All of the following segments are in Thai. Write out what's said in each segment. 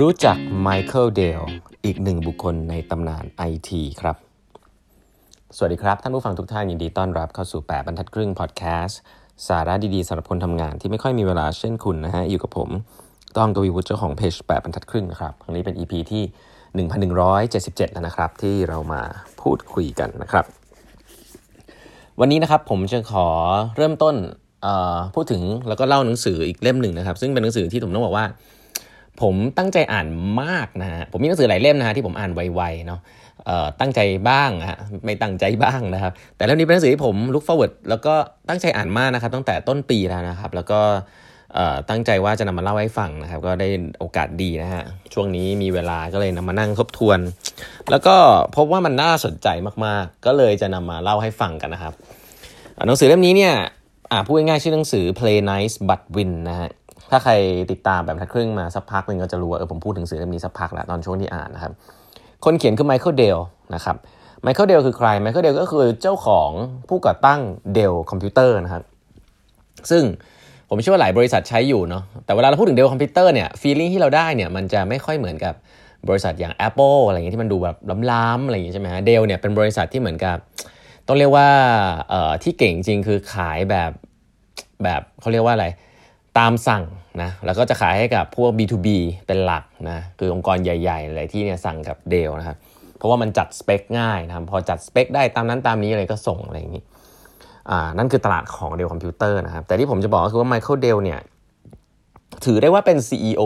รู้จักไมเคิลเดลอีกหนึ่งบุคคลในตำนานไอทีครับ สวัสดีครับ ท่านผู้ฟังทุกท่านยินดีต้อนรับเข้าสู่ 8 บรรทัดครึ่งพอดแคสต์สาระดีๆสำหรับคนทำงานที่ไม่ค่อยมีเวลาเช่นคุณนะฮะ อยู่กับผมต้องกวีวุฒิเจ้าของเพจ 8 บรรทัดครึ่งนะครับ ครั้งนี้เป็น EP ที่ 1177 แล้วนะครับ ที่เรามาพูดคุยกันนะครับ วันนี้นะครับผมจะขอเริ่มต้นพูดถึงแล้วก็เล่าหนังสืออีกเล่มหนึ่งนะครับ ซึ่งเป็นหนังสือที่ผมต้องบอกว่า ผมตั้งใจอ่านมากนะฮะผมมีหนังสือหลายเล่มนะฮะที่ผมอ่านไวๆเนาะตั้งใจบ้างฮะไม่ตั้งใจบ้างนะครับ แต่เล่มนี้เป็นหนังสือที่ผม look forward แล้วก็ตั้งใจอ่านมากนะครับ ตั้งแต่ต้นปีแล้วนะครับ แล้วก็ตั้งใจว่าจะนำมาเล่าให้ฟังนะครับ ก็ได้โอกาสดีนะฮะช่วงนี้มีเวลาก็เลยนำมานั่งทบทวน แล้วก็พบว่ามันน่าสนใจมากๆ ก็เลยจะนำมาเล่าให้ฟังกันนะครับหนังสือเล่มนี้เนี่ยอ่าพูดง่ายๆชื่อหนังสือ Play Nice but Win นะฮะ ถ้าใครติดตามแปดบรรทัดครึ่งมาสักพักหนึ่งก็จะรู้ว่าเออผมพูดถึงหนังสือเล่มนี้สักพักแล้วตอนช่วงที่อ่านนะครับ คนเขียนคือ Michael Dell นะครับ Michael Dell คือใคร Michael Dell ก็คือเจ้าของผู้ก่อตั้ง Dell คอมพิวเตอร์นะครับ ซึ่งผมเชื่อว่าหลายบริษัทใช้อยู่เนาะแต่เวลาเราพูดถึง Dell คอมพิวเตอร์เนี่ย feeling ที่เราได้เนี่ยมันจะไม่ค่อยเหมือนกับบริษัทอย่าง Apple อะไรเงี้ยที่มันดูแบบล้ำๆอะไรอย่างเงี้ยใช่ไหมฮะ Dell เนี่ยเป็นบริษัทที่เหมือนกับ ต้องเรียกว่าเอ่อที่เก่งจริงคือขายแบบแบบเขาเรียกว่าอะไร ตามสั่งนะแล้วก็จะขายให้กับพวก B2B เป็นหลักนะคือองค์กรใหญ่ๆอะไรที่เนี่ยสั่งกับ Dell นะครับเพราะว่ามันจัดสเปคง่ายนะครับพอจัดสเปคได้ตามนั้นตามนี้อะไรก็ส่งอะไรอย่างนี้อ่านั่นคือตลาดของ Dell คอมพิวเตอร์นะครับแต่ที่ผมจะบอกก็คือว่า Michael Dell เนี่ยถือได้ว่าเป็น CEO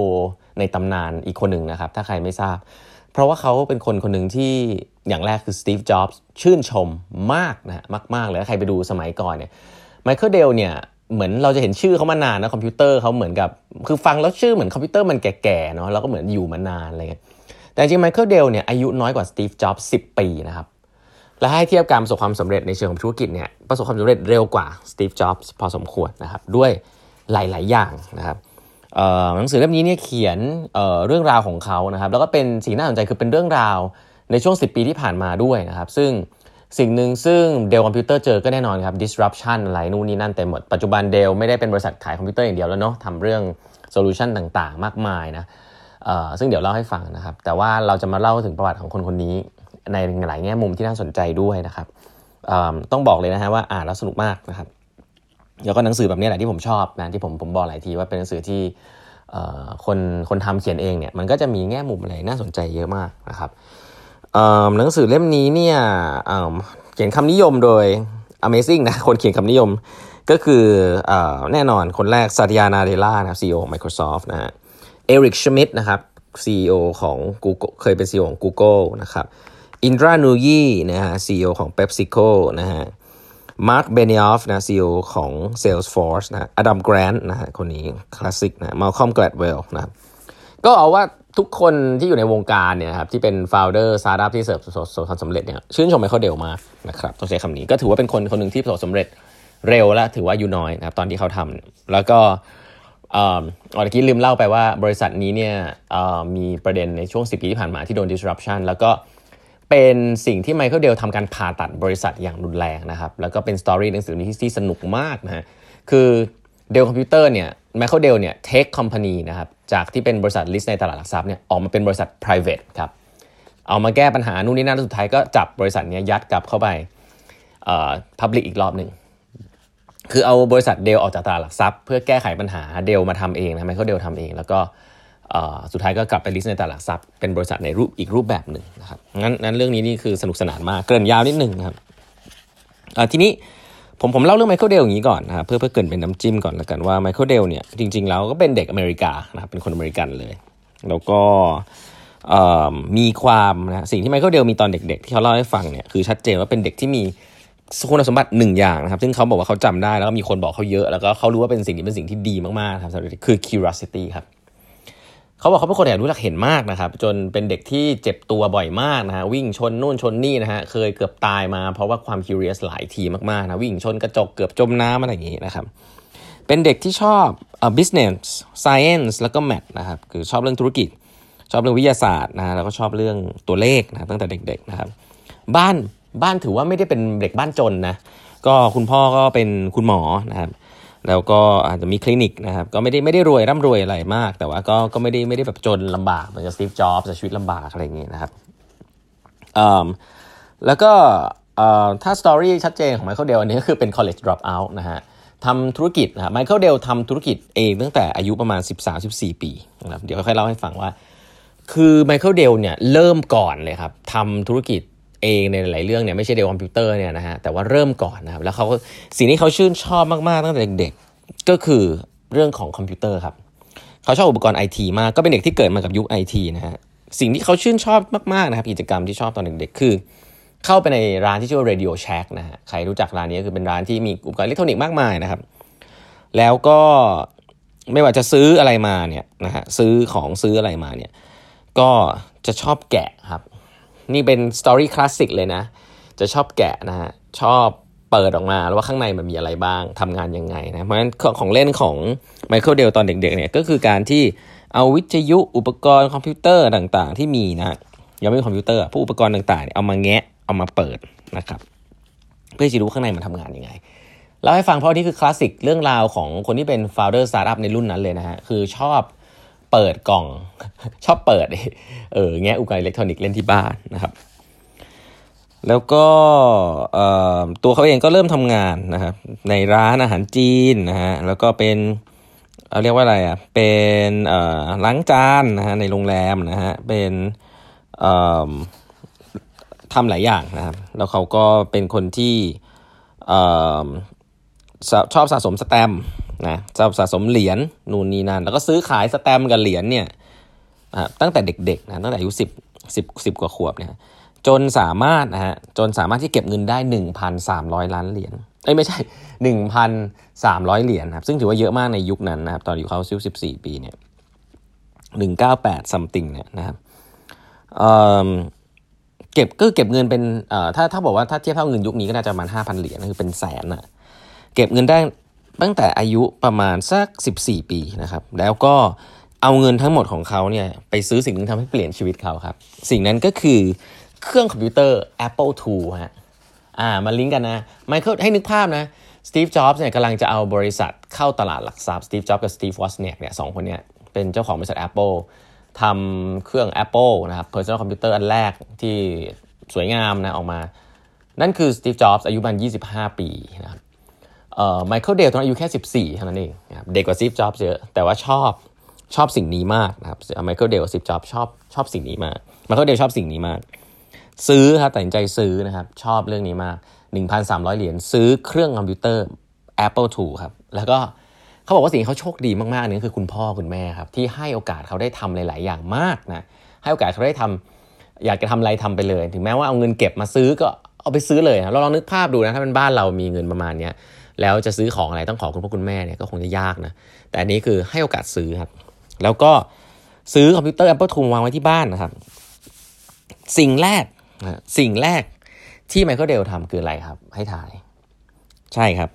ในตำนานอีกคนหนึ่งนะครับ ถ้าใครไม่ทราบ เพราะว่าเขาเป็นคนคนหนึ่งที่อย่างแรกคือ Steve Jobs ชื่นชมมากนะมากๆเลยถ้าใครไปดูสมัยก่อนเนี่ย Michael Dell เนี่ย เหมือนเราจะเห็นชื่อเขามานานนะคอมพิวเตอร์เขาเหมือนกับ คือฟังแล้วชื่อเหมือนคอมพิวเตอร์มันแก่ๆเนาะเราก็เหมือนอยู่มานานอะไรเงี้ยแต่จริง Michael Dell เนี่ยอายุน้อยกว่า Steve Jobs สิบปีนะครับและให้เทียบการประสบความสำเร็จในเชิงของธุรกิจเนี่ยประสบความสำเร็จเร็วกว่า Steve Jobs พอสมควรนะครับด้วยหลาย ๆ อย่างนะครับหนังสือเล่มนี้เนี่ยเขียนเรื่องราวของเขานะครับแล้วก็เป็นสิ่งน่าสนใจคือเป็นเรื่องราวในช่วง 10 ปีที่ผ่านมาด้วยนะครับ ซึ่ง สิ่งหนึ่งซึ่ง Dell คอมพิวเตอร์เจอก็แน่นอนครับ disruption อะไรนู่นนี่นั่นเต็มหมด ปัจจุบัน Dell ไม่ได้เป็นบริษัทขายคอมพิวเตอร์อย่างเดียวแล้วเนาะทำเรื่อง solution ต่างๆ มากมายนะซึ่งเดี๋ยวเล่าให้ฟังนะครับ แต่ว่าเราจะมาเล่าถึงประวัติของคนคนนี้ ในหลายแง่มุมที่น่าสนใจด้วยนะครับต้องบอกเลยนะฮะว่าอ่านแล้วสนุกมากนะครับแล้วก็หนังสือแบบนี้แหละที่ผมชอบนะที่ผมผมบอกหลายทีว่าเป็นหนังสือที่คนคนทำเขียนเองเนี่ยมันก็จะมีแง่มุมอะไรน่าสนใจเยอะมากนะครับ หนังสือเล่มนี้เนี่ยเขียนคำนิยมโดย Amazing นะ คนเขียนคำนิยมก็คืออแน่นอนคนแรกซาติยานาเดล่านะ CEO ของ Microsoft นะฮะเอริกชมิดนะครับ CEO ของ Google เคยเป็น CEO ของ Google นะครับIndra Nooyi นะฮะ CEO ของ PepsiCo นะฮะ Marc Benioff นะ CEO ของ Salesforce นะ Adam Grant นะฮะคนนี้คลาสสิกนะ Malcolm Gladwell นะก็เอาว่า ทุกคนที่อยู่ในวงการเนี่ยครับที่เป็น founder สตาร์ทอัพที่ประสบความสำเร็จเนี่ยชื่นชม Michael Dell มากนะครับต้องใช้คำนี้ก็ถือว่าเป็นคนคนหนึ่งที่ประสบสำเร็จเร็วและถือว่าอายุน้อยนะครับตอนที่เขาทำแล้วก็เมื่อกี้ลืมเล่าไปว่าบริษัทนี้เนี่ยมีประเด็นในช่วง 10 ปีที่ผ่านมาที่โดน disruption แล้วก็เป็นสิ่งที่ Michael Dell ทำการผ่าตัดบริษัทอย่างรุนแรงนะครับแล้วก็เป็น story หนังสือนี้ที่สนุกมากนะฮะคือ Dell คอมพิวเตอร์เนี่ย Michael Dell เนี่ย take company นะครับจากที่เป็นบริษัท list ในตลาดหลักทรัพย์เนี่ยออกมาเป็นบริษัท private ครับเอามาแก้ปัญหานู่นนี่นั่นสุดท้ายก็จับบริษัทนี้ยัดกลับเข้าไปเอ่อ public อีกรอบหนึ่งคือเอาบริษัท Dell ออกจากตลาดหลักทรัพย์เพื่อแก้ไขปัญหา Dell มาทำเองนะ Michael Dell ทำเอง แล้วก็สุดท้ายก็กลับไป list ในตลาดหลักทรัพย์เป็นบริษัทในรูปอีกรูปแบบหนึ่งนะครับงั้นนั้นเรื่องนี้นี่คือสนุกสนานมากเกริ่นยาวนิดหนึ่งนะครับทีนี้ ผมผมเล่าเรื่องไมเคิลเดลอย่างนี้ก่อนนะครับเพื่อเพื่อเกริ่นเป็นน้ำจิ้มก่อนแล้วกันว่าไมเคิลเดลเนี่ยจริงๆแล้วก็เป็นเด็กอเมริกานะครับเป็นคนอเมริกันเลย แล้วก็มีความนะสิ่งที่ไมเคิลเดลมีตอนเด็ก ๆ ที่เขาเล่าให้ฟังเนี่ยคือชัดเจนว่าเป็นเด็กที่มีคุณสมบัติหนึ่งอย่างนะครับ ซึ่งเขาบอกว่าเขาจำได้แล้วก็มีคนบอกเขาเยอะ แล้วก็เขารู้ว่าเป็นสิ่งที่เป็นสิ่งที่ดีมากๆครับคือ curiosity ครับ เขาบอกเขาเป็นคนอยากรู้อยากเห็นมากนะครับ จนเป็นเด็กที่เจ็บตัวบ่อยมากนะฮะวิ่งชนนู่นชนนี่นะฮะเคยเกือบตายมาเพราะว่าความ curious หลายทีมากๆนะวิ่งชนกระจกเกือบจมน้ำอะไรอย่างนี้นะครับเป็นเด็กที่ชอบอ่ business science แล้วก็ math นะครับคือชอบเรื่องธุรกิจ ชอบเรื่องวิทยาศาสตร์นะแล้วก็ชอบเรื่องตัวเลขนะตั้งแต่เด็กๆนะครับบ้านบ้านถือว่าไม่ได้เป็นเด็กบ้านจนนะก็คุณพ่อก็เป็นคุณหมอนะครับ แล้วก็อาจจะมีคลินิกนะครับก็ไม่ได้ไม่ได้รวยร่ำรวยอะไรมาก แต่ว่าก็ก็ไม่ได้ไม่ได้แบบจนลำบากเหมือนกับสตีฟจ็อบส์ชีวิตลำบากอะไรอย่างเงี้ยนะครับแล้วก็ถ้า story ชัดเจนของไมเคิลเดลอันนี้ก็คือเป็น college dropout นะฮะทำธุรกิจนะไมเคิลเดลทำธุรกิจเองตั้งแต่อายุประมาณ 13-14 ปีนะครับเดี๋ยวค่อยเล่าให้ฟังว่า คือไมเคิลเดลเนี่ยเริ่มก่อนเลยครับทำธุรกิจ เองในหลายเรื่องเนี่ยไม่ใช่เดลคอมพิวเตอร์เนี่ยนะฮะแต่ว่าเริ่มก่อนนะครับแล้วเขาสิ่งที่เขาชื่นชอบมากๆตั้งแต่เด็กๆก็คือเรื่องของคอมพิวเตอร์ครับเขาชอบอุปกรณ์ไอทีมากก็เป็นเด็กที่เกิดมากับยุคไอทีนะฮะสิ่งที่เขาชื่นชอบมากๆนะครับกิจกรรมที่ชอบตอนเด็กๆคือ เข้าไปในร้านที่ชื่อว่า Radio Shack นะฮะใครรู้จักร้านนี้คือเป็นร้านที่มีอุปกรณ์อิเล็กทรอนิกส์มากมายนะครับ แล้วก็ไม่ว่าจะซื้ออะไรมาเนี่ยนะฮะซื้อของซื้ออะไรมาเนี่ยก็จะชอบแกะครับ นี่เป็น story คลาสสิกเลยนะ จะชอบแกะนะฮะ ชอบเปิดออกมาแล้วว่าข้างในมันมีอะไรบ้างทำงานยังไงนะ เพราะฉะนั้นของเล่นของไมเคิลเดลตอนเด็กๆเนี่ยก็คือการที่เอาวิทยุอุปกรณ์คอมพิวเตอร์ต่างๆ ที่มีนะยังไม่มีคอมพิวเตอร์ผู้อุปกรณ์ต่างๆ เอามาแงะเอามาเปิดนะครับ เพื่อจะรู้ข้างในมันทำงานยังไงเล่าให้ฟังเพราะนี่คือคลาสสิกเรื่องราวของคนที่เป็น founder สตาร์ทอัพในรุ่นนั้นเลยนะฮะคือชอบ เปิดกล่อง ชอบเปิด เออแงอุปกรณ์อิเล็กทรอนิกส์เล่นที่บ้านนะครับ แล้วก็ตัวเขาเองก็เริ่มทำงานนะครับในร้านอาหารจีนนะฮะแล้วก็เป็นเอาเรียกว่าอะไรอะเป็นล้างจานนะฮะในโรงแรมนะฮะเป็นทำหลายอย่างนะครับ แล้วเขาก็เป็นคนที่ชอบสะสมสแตม นะชอบสะสมเหรียญนู่นนี่นั่นแล้วก็ซื้อขายสแตมกับเหรียญเนี่ยตั้งแต่เด็กๆนะตั้งแต่อายุสิบสิบสิบกว่าขวบเนี่ยจนสามารถนะฮะจนสามารถที่เก็บเงินได้ 1,300 ล้านเหรียญเอ้ยไม่ใช่ 1,300 เหรียญครับซึ่งถือว่าเยอะมากในยุคนั้นนะครับตอนอยู่เขาซิวสิบสี่ปีเนี่ย198 something เนี่ยนะครับเเก็บก็เก็บเงินเป็นเอ่อถ้าถ้าบอกว่าถ้าเทียบเท่าเงินยุคนี้ก็น่าจะประมาณ5,000 เหรียญคือเป็นแสนอะเก็บเงินได้ ตั้งแต่อายุประมาณสัก 14 ปีนะครับ แล้วก็เอาเงินทั้งหมดของเขาเนี่ยไปซื้อสิ่งนึงทำให้เปลี่ยนชีวิตเขาครับ สิ่งนั้นก็คือเครื่องคอมพิวเตอร์ Apple II ฮะอ่ามาลิงก์กันนะไมเคิลให้นึกภาพนะสตีฟจ็อบส์เนี่ยกำลังจะเอาบริษัทเข้าตลาดหลักทรัพย์สตีฟจ็อบส์กับสตีฟวอซเนียกเนี่ยสองคนเนี่ยเป็นเจ้าของบริษัท Apple ทำเครื่อง Apple นะครับ personal computer อันแรกที่สวยงามนะออกมา นั่นคือสตีฟจ็อบส์อายุประมาณ25 ปีนะครับ ไมเคิลเดลตอนอายุแค่ 14เท่านั้นเองนะครับเด็กกว่าสตีฟจ็อบส์เยอะแต่ว่าชอบชอบสิ่งนี้มากนะครับไมเคิลเดลกับสตีฟจ็อบส์ชอบชอบสิ่งนี้มากไมเคิลเดลชอบสิ่งนี้มาก ซื้อครับตัดสินใจซื้อนะครับชอบเรื่องนี้มาก 1,300 เหรียญซื้อเครื่องคอมพิวเตอร์ Apple II ครับแล้วก็เขาบอกว่าสิ่งเขาโชคดีมากๆนี่คือคุณพ่อคุณแม่ครับที่ให้โอกาสเขาได้ทำหลาย ๆ อย่างมากนะให้โอกาสเขาได้ทำอยากจะทำอะไรทำไปเลย ถึงแม้ว่าเอาเงินเก็บมาซื้อก็เอาไปซื้อเลยเราลองนึกภาพดูนะถ้าเป็นบ้านเรามีเงินประมาณนี้ แล้วจะซื้อของอะไรต้องขอคุณพ่อคุณแม่เนี่ยก็คงจะยากนะ แต่อันนี้คือให้โอกาสซื้อครับ แล้วก็ซื้อคอมพิวเตอร์ Apple II วางไว้ที่บ้านนะครับ สิ่งแรกสิ่งแรกที่ไมเคิลเดลทำคืออะไรครับ ให้ถ่าย ใช่ครับ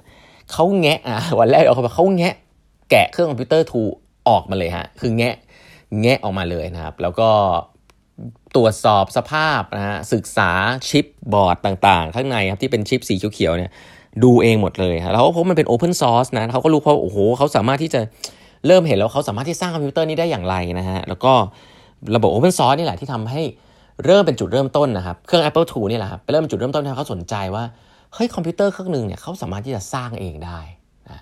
เขาแงะอะวันแรกเขาเขาแงะ แกะเครื่องคอมพิวเตอร์ two ออกมาเลยฮะ คือแงะแงะออกมาเลยนะครับ แล้วก็ตรวจสอบสภาพนะฮะศึกษาชิปบอร์ดต่างๆ ข้างในครับที่เป็นชิปสีเขียวๆเนี่ย ดูเองหมดเลยแล้วเพราะมันเป็น open source นะเขาก็รู้เพราะโอ้โหเขาสามารถที่จะเริ่มเห็นแล้วเขาสามารถที่สร้างคอมพิวเตอร์นี้ได้อย่างไรนะฮะแล้วก็ระบบ open source นี่แหละที่ทำให้เริ่มเป็นจุดเริ่มต้นนะครับเครื่อง Apple II นี่แหละครับเริ่มเป็นจุดเริ่มต้นที่เขาสนใจว่าเฮ้ยคอมพิวเตอร์เครื่องหนึ่งเนี่ยเขาสามารถที่จะสร้างเองได้นะ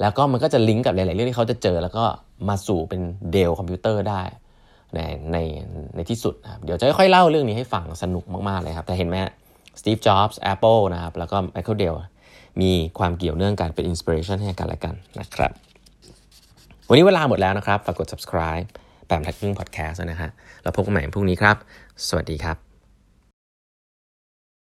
แล้วก็มันก็จะลิงก์กับหลาย ๆ เรื่องที่เขาจะเจอ แล้วก็มาสู่เป็นเดลคอมพิวเตอร์ได้ในในในที่สุดนะครับเดี๋ยวจะค่อยๆเล่าเรื่องนี้ให้ฟังสนุกมาก ๆ เลยครับแต่เห็นไหมสตีฟจ็อบส์แอปเปิลนะครับแล้วก็ไมเคิลเดล มีความเกี่ยวเนื่องกันเป็น inspiration ให้กันและกันนะครับ วันนี้เวลาหมดแล้วนะครับ ฝากกด subscribe แปดบรรทัดครึ่งพอดแคสต์นะฮะเราพบกันใหม่พรุ่งนี้ครับ สวัสดีครับ